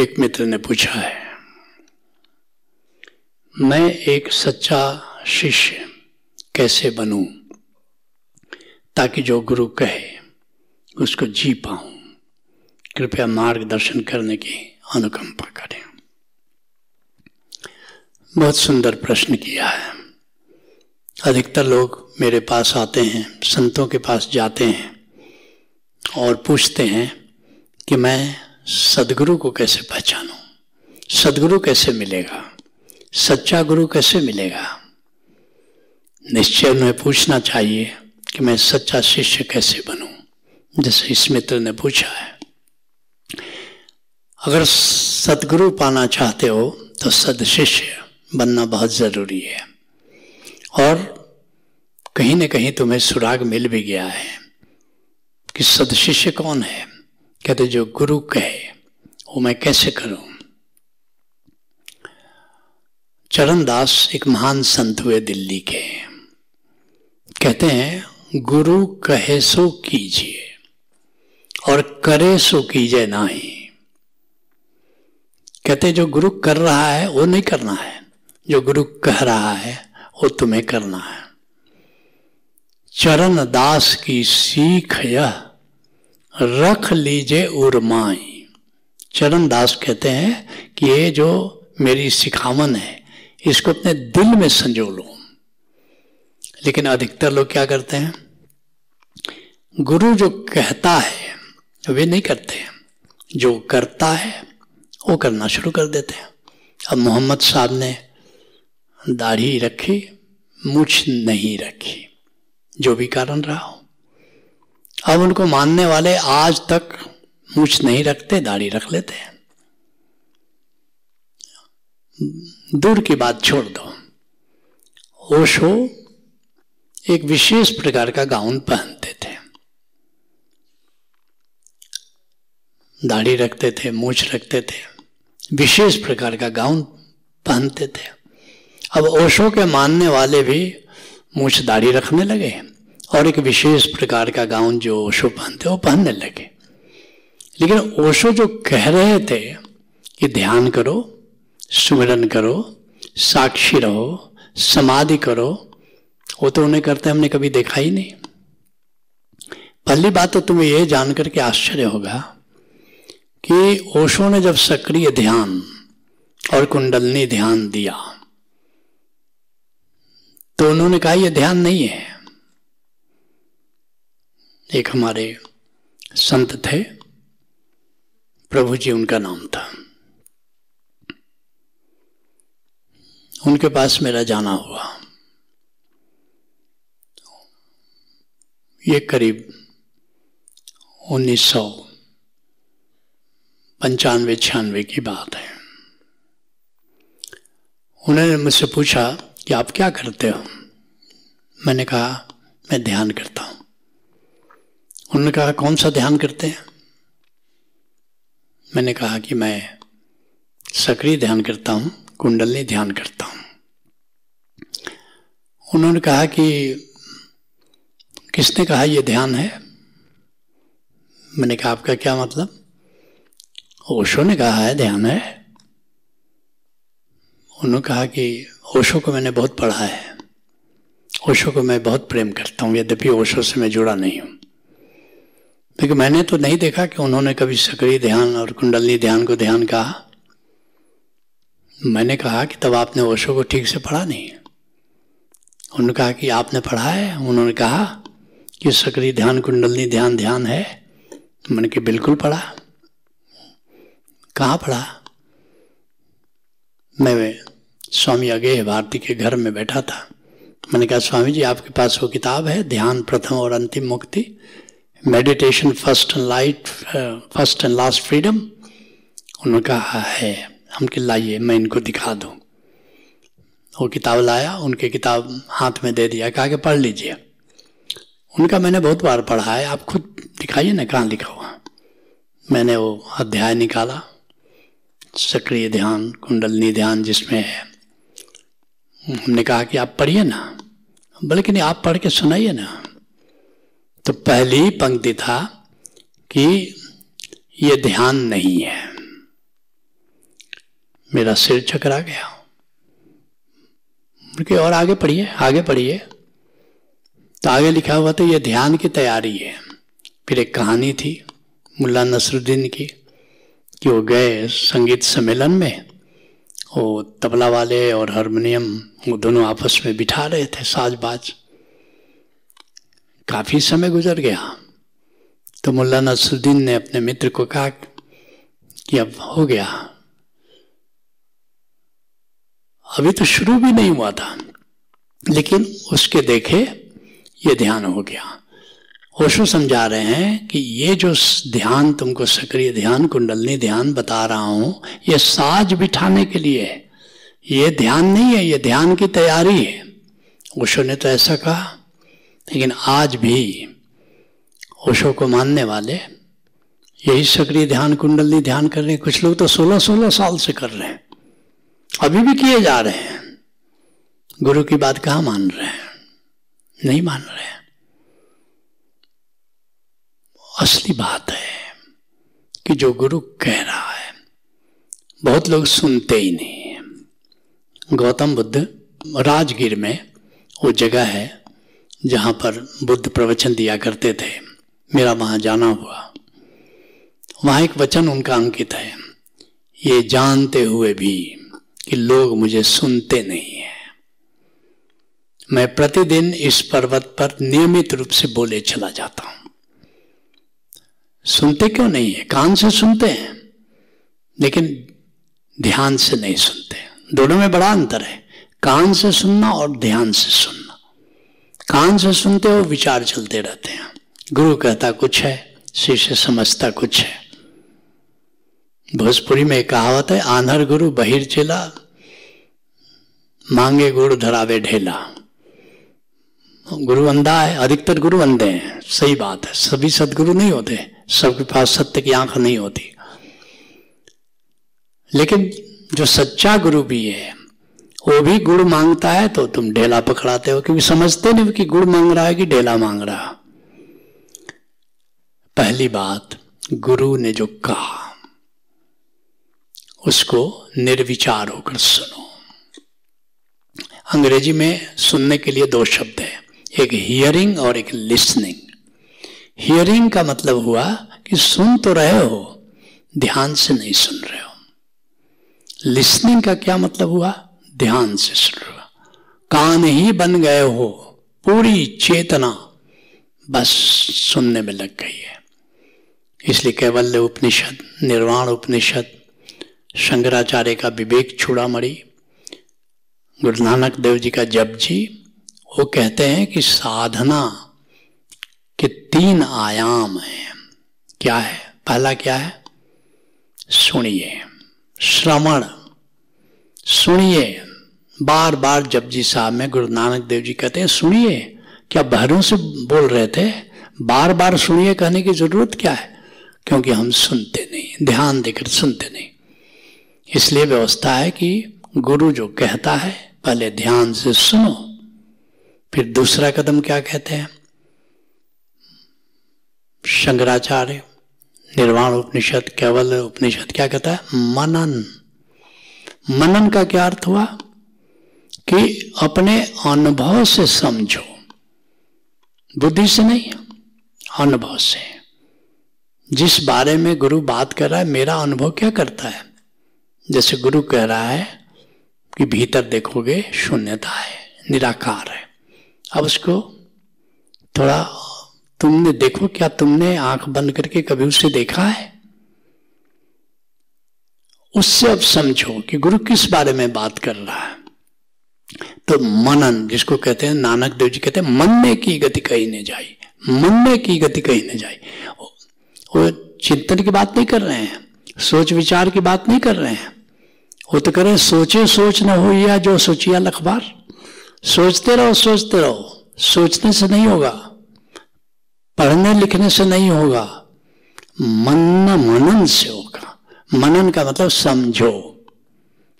एक मित्र ने पूछा है, मैं एक सच्चा शिष्य कैसे बनूं ताकि जो गुरु कहे, उसको जी पाऊँ? कृपया मार्गदर्शन करने की अनुकंपा करें। बहुत सुंदर प्रश्न किया है। अधिकतर लोग मेरे पास आते हैं, संतों के पास जाते हैं और पूछते हैं कि मैं सदगुरु को कैसे पहचानूं? सदगुरु कैसे मिलेगा? सच्चा गुरु कैसे मिलेगा? निश्चय उन्हें पूछना चाहिए कि मैं सच्चा शिष्य कैसे बनूं? जैसे इस मित्र ने पूछा है। अगर सदगुरु पाना चाहते हो तो सद शिष्य बनना बहुत ज़रूरी है। और कहीं ना कहीं तुम्हें सुराग मिल भी गया है कि सद शिष्य कौन है? कहते, जो गुरु कहे, वो मैं कैसे करूँ? चरणदास एक महान संत हुए दिल्ली के। कहते हैं, गुरु कहे सो कीजिए, और करे सो कीजिए ना ही कहते, जो गुरु कर रहा है, वो नहीं करना है। जो गुरु कह रहा है, वो तुम्हें करना है। चरण दास की सीख यह रख लीजिए उर्माई। चरण दास कहते हैं कि ये जो मेरी सिखावन है, इसको अपने दिल में संजो लो। लेकिन अधिकतर लोग क्या करते हैं? गुरु जो कहता है, वे नहीं करते। हैं जो करता है, वो करना शुरू कर देते हैं। अब मोहम्मद साहब ने दाढ़ी रखी मुछ नहीं रखी। जो भी कारण रहा हो। अब उनको मानने वाले आज तक मुछ नहीं रखते, दाढ़ी रख लेते हैं। दूर की बात छोड़ दो। ओशो एक विशेष प्रकार का गाउन पहनते थे। दाढ़ी रखते थे, मूछ रखते थे, विशेष प्रकार का गाउन पहनते थे। अब ओशो के मानने वाले भी मूछ दाढ़ी रखने लगे और एक विशेष प्रकार का गाउन जो ओशो पहनते वो पहनने लगे। लेकिन ओशो जो कह रहे थे कि ध्यान करो, सुमिरन करो, साक्षी रहो, समाधि करो, वो तो उन्हें करते हमने कभी देखा ही नहीं। पहली बात तो तुम्हें यह जानकर के आश्चर्य होगा कि ओशो ने जब सक्रिय ध्यान और कुंडलनी ध्यान दिया तो उन्होंने कहा यह ध्यान नहीं है। एक हमारे संत थे। प्रभु जी उनका नाम था। उनके पास मेरा जाना हुआ। ये करीब उन्नीस सौ पंचानवे, छियानवे की बात है। उन्होंने मुझसे पूछा, कि आप क्या करते हो? मैंने कहा, मैं ध्यान करता हूँ। उन्होंने कहा, कौन सा ध्यान करते हैं? मैंने कहा कि मैं सक्रिय ध्यान करता हूँ, कुंडलनी ध्यान करता हूँ। उन्होंने कहा कि किसने कहा यह ध्यान है? मैंने कहा, आपका क्या मतलब? ओशो ने कहा है ध्यान है। उन्होंने कहा कि ओशो को मैंने बहुत पढ़ा है। ओशो को मैं बहुत प्रेम करता हूँ, यद्यपि ओशो से मैं जुड़ा नहीं हूँ। लेकिन मैंने तो नहीं देखा कि उन्होंने कभी सक्रिय ध्यान और कुंडली ध्यान को ध्यान कहा। मैंने कहा कि तब आपने ओशो को ठीक से पढ़ा नहीं। उन्होंने कहा कि आपने पढ़ा है? उन्होंने कहा कि सक्रिय ध्यान कुंडली ध्यान ध्यान है। मैंने कि बिल्कुल पढ़ा। कहाँ पढ़ा? मैं स्वामी अगे भारती के घर में बैठा था। मैंने कहा, स्वामी जी, आपके पास वो किताब है, ध्यान, प्रथम और अंतिम मुक्ति? Meditation first and light first and last freedom उन्होंने कहा, है, हम कि लाइए मैं इनको दिखा दूँ। वो किताब लाया, उनके किताब हाथ में दे दिया, कहा कि पढ़ लीजिए। उनका मैंने बहुत बार पढ़ा है, आप खुद दिखाइए ना कहाँ लिखा हुआ। मैंने वो अध्याय निकाला, सक्रिय ध्यान, कुंडलनी ध्यान जिसमें है। हमने कहा कि आप पढ़िए ना, बल्कि नहीं, आप पढ़ के सुनाइए ना। तो पहली पंक्ति था कि ये ध्यान नहीं है। मेरा सिर चकरा गया। उनके और आगे पढ़िए आगे पढ़िए। तो आगे लिखा हुआ था, ये ध्यान की तैयारी है। फिर एक कहानी थी मुल्ला नसरुद्दीन की, कि वो गए संगीत सम्मेलन में वो तबला वाले और हारमोनियम वो दोनों आपस में बिठा रहे थे साज बाज काफ़ी समय गुजर गया। तो मुल्ला नसरुद्दीन ने अपने मित्र को कहा कि अब हो गया। अभी तो शुरू भी नहीं हुआ था, लेकिन उसके देखे ये ध्यान हो गया। ओशो समझा रहे हैं कि ये जो ध्यान तुमको सक्रिय ध्यान, कुंडलनी ध्यान बता रहा हूँ, ये साज बिठाने के लिए है। ये ध्यान नहीं है, ये ध्यान की तैयारी है। ओशो ने तो ऐसा कहा लेकिन आज भी ओशो को मानने वाले यही सक्रिय ध्यान कुंडलनी ध्यान कर रहे हैं। कुछ लोग तो सोलह सोलह साल से कर रहे हैं। अभी भी किए जा रहे हैं। गुरु की बात कहा मान रहे हैं? नहीं मान रहे हैं। असली बात है कि जो गुरु कह रहा है, बहुत लोग सुनते ही नहीं गौतम बुद्ध राजगीर में वो जगह है जहाँ पर बुद्ध प्रवचन दिया करते थे, मेरा वहाँ जाना हुआ। वहाँ एक वचन उनका अंकित है, ये जानते हुए भी कि लोग मुझे सुनते नहीं है। मैं प्रतिदिन इस पर्वत पर नियमित रूप से बोले चला जाता हूँ। सुनते क्यों नहीं है? कान से सुनते हैं, लेकिन ध्यान से नहीं सुनते। दोनों में बड़ा अंतर है, कान से सुनना और ध्यान से सुनना। कान से सुनते हो, विचार चलते रहते हैं। गुरु कहता, कुछ है? शिष्य समझता, कुछ है। भोजपुरी में कहावत है आंधर गुरु, बहिर चेला मांगे गुरु धरावे ढेला। गुरु अंधा है, अधिकतर गुरु अंधे हैं। सही बात है, सभी सदगुरु नहीं होते, सबके पास सत्य की आँख नहीं होती। लेकिन जो सच्चा गुरु भी है वो भी गुड़ माँगता है तो तुम ढेला पकड़ाते हो, क्योंकि समझते नहीं कि गुड़ मांग रहा है कि ढेला मांग रहा पहली बात, गुरु ने जो कहा, उसको निर्विचार होकर सुनो। अंग्रेज़ी में सुनने के लिए दो शब्द हैं, एक हियरिंग और एक लिसनिंग हियरिंग का मतलब हुआ कि सुन तो रहे हो, ध्यान से नहीं सुन रहे हो। लिसनिंग का क्या मतलब हुआ? ध्यान से सुन कान ही बन गए हो, पूरी चेतना बस सुनने में लग गई है। इसलिए कैवल्य उपनिषद, निर्वाण उपनिषद, शंकराचार्य का विवेक छुड़ा मरी गुरु नानक देव जी का जप जी, वो कहते हैं कि साधना के तीन आयाम हैं। क्या है? पहला क्या है? सुनिए। श्रवण। सुनिए। बार बार जप जी साहब में गुरु नानक देव जी कहते हैं, सुनिए, क्या बहरों से बोल रहे थे? बार बार सुनिए कहने की ज़रूरत क्या है? क्योंकि हम सुनते नहीं, ध्यान देकर सुनते नहीं। इसलिए व्यवस्था है कि गुरु जो कहता है, पहले ध्यान से सुनो, फिर दूसरा कदम क्या कहते हैं? शंकराचार्य, निर्वाण उपनिषद, केवल उपनिषद क्या कहता है? मनन। मनन का क्या अर्थ हुआ? कि अपने अनुभव से समझो। बुद्धि से नहीं, अनुभव से। जिस बारे में गुरु बात कर रहा है, मेरा अनुभव क्या करता है? जैसे गुरु कह रहा है कि भीतर देखोगे शून्यता है, निराकार है। अब उसको थोड़ा, तुमने देखो क्या तुमने आँख बंद करके कभी उसे देखा है? उससे अब समझो कि गुरु किस बारे में बात कर रहा है। तो मनन, जिसको कहते हैं, नानक देव जी कहते हैं मन में की गति कहीं नहीं जाई मन में की गति कहीं नहीं जाई। वो चिंतन की बात नहीं कर रहे हैं, सोच विचार की बात नहीं कर रहे हैं। वो तो करें सोचे सोच न हो या जो सोचिया लखबार। सोचते रहो सोचते रहो, सोचने से नहीं होगा, पढ़ने लिखने से नहीं होगा। मन मनन से होगा। मनन का मतलब समझो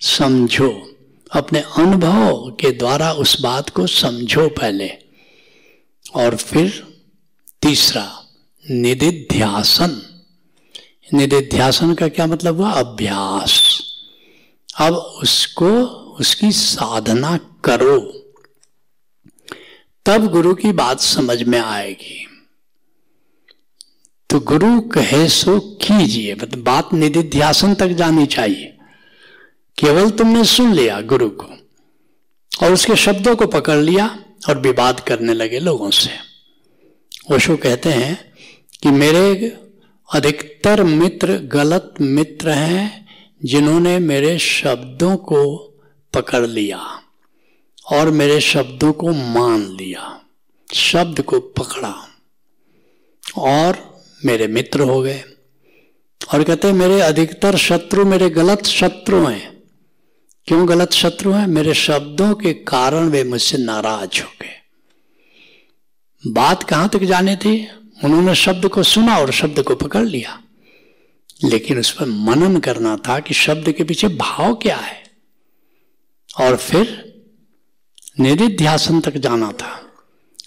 समझो। अपने अनुभव के द्वारा उस बात को समझो पहले। और फिर तीसरा निधिध्यासन निधिध्यासन का क्या मतलब हुआ? अभ्यास। अब उसको, उसकी साधना करो। तब गुरु की बात समझ में आएगी। तो गुरु कहे सो कीजिए मतलब बात निधिध्यासन तक जानी चाहिए। केवल तुमने सुन लिया, गुरु को, और उसके शब्दों को पकड़ लिया और विवाद करने लगे लोगों से। ओशो कहते हैं कि मेरे अधिकतर मित्र गलत मित्र हैं जिन्होंने मेरे शब्दों को पकड़ लिया और मेरे शब्दों को मान लिया, शब्द को पकड़ा और मेरे मित्र हो गए। और कहते मेरे अधिकतर शत्रु मेरे गलत शत्रु हैं। क्यों गलत शत्रु हैं? मेरे शब्दों के कारण वे मुझसे नाराज़ हो गए। बात कहाँ तक जाने थी? उन्होंने शब्द को सुना और शब्द को पकड़ लिया। लेकिन उस पर मनन करना था कि शब्द के पीछे भाव क्या है। और फिर निधिध्यासन तक जाना था।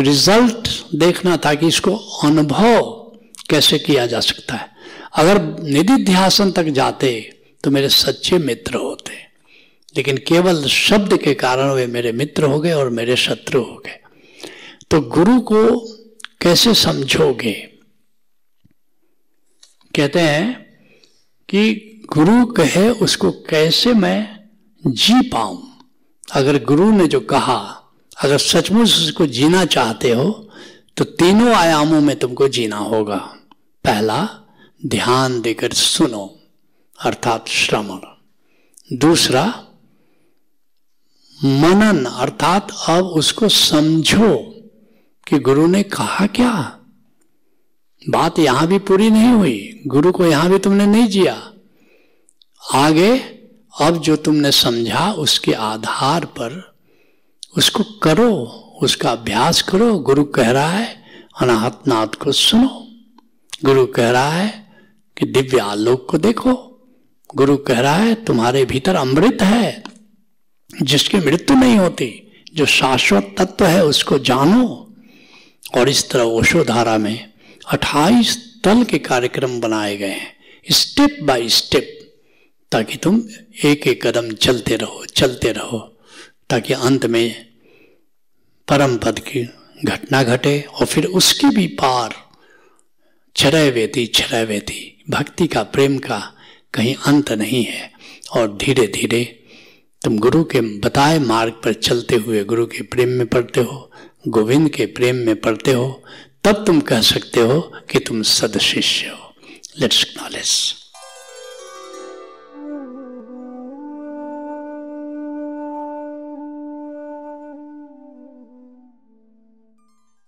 रिज़ल्ट देखना था कि इसको अनुभव कैसे किया जा सकता है। अगर निधिध्यासन तक जाते तो मेरे सच्चे मित्र होते। लेकिन केवल शब्द के कारण वे मेरे मित्र हो गए और मेरे शत्रु हो गए। तो गुरु को कैसे समझोगे? कहते हैं कि गुरु कहे, उसको कैसे मैं जी पाऊँ? अगर गुरु ने जो कहा, अगर सचमुच उसको जीना चाहते हो तो तीनों आयामों में तुमको जीना होगा। पहला, ध्यान देकर सुनो, अर्थात श्रवण। दूसरा मनन, अर्थात अब उसको समझो कि गुरु ने कहा क्या। बात यहाँ भी पूरी नहीं हुई, गुरु को यहाँ भी तुमने नहीं जिया। आगे, अब जो तुमने समझा उसके आधार पर उसको करो, उसका अभ्यास करो। गुरु कह रहा है अनाहतनाथ को सुनो। गुरु कह रहा है कि दिव्य आलोक को देखो। गुरु कह रहा है, तुम्हारे भीतर अमृत है। जिसकी मृत्यु नहीं होती, जो शाश्वत तत्व है, उसको जानो। और इस तरह ओशोधारा में अट्ठाईस तल के कार्यक्रम बनाए गए हैं, स्टेप बाय स्टेप, ताकि तुम एक एक कदम चलते रहो चलते रहो, ताकि अंत में परम पद की घटना घटे और फिर उसके भी पार छरय वेती छरय वेती भक्ति का, प्रेम का कहीं अंत नहीं है। और धीरे धीरे तुम गुरु के बताए मार्ग पर चलते हुए गुरु के प्रेम में पढ़ते हो, गोविंद के प्रेम में पढ़ते हो, तब तुम कह सकते हो कि तुम सदशिष्य हो। Let's knowledge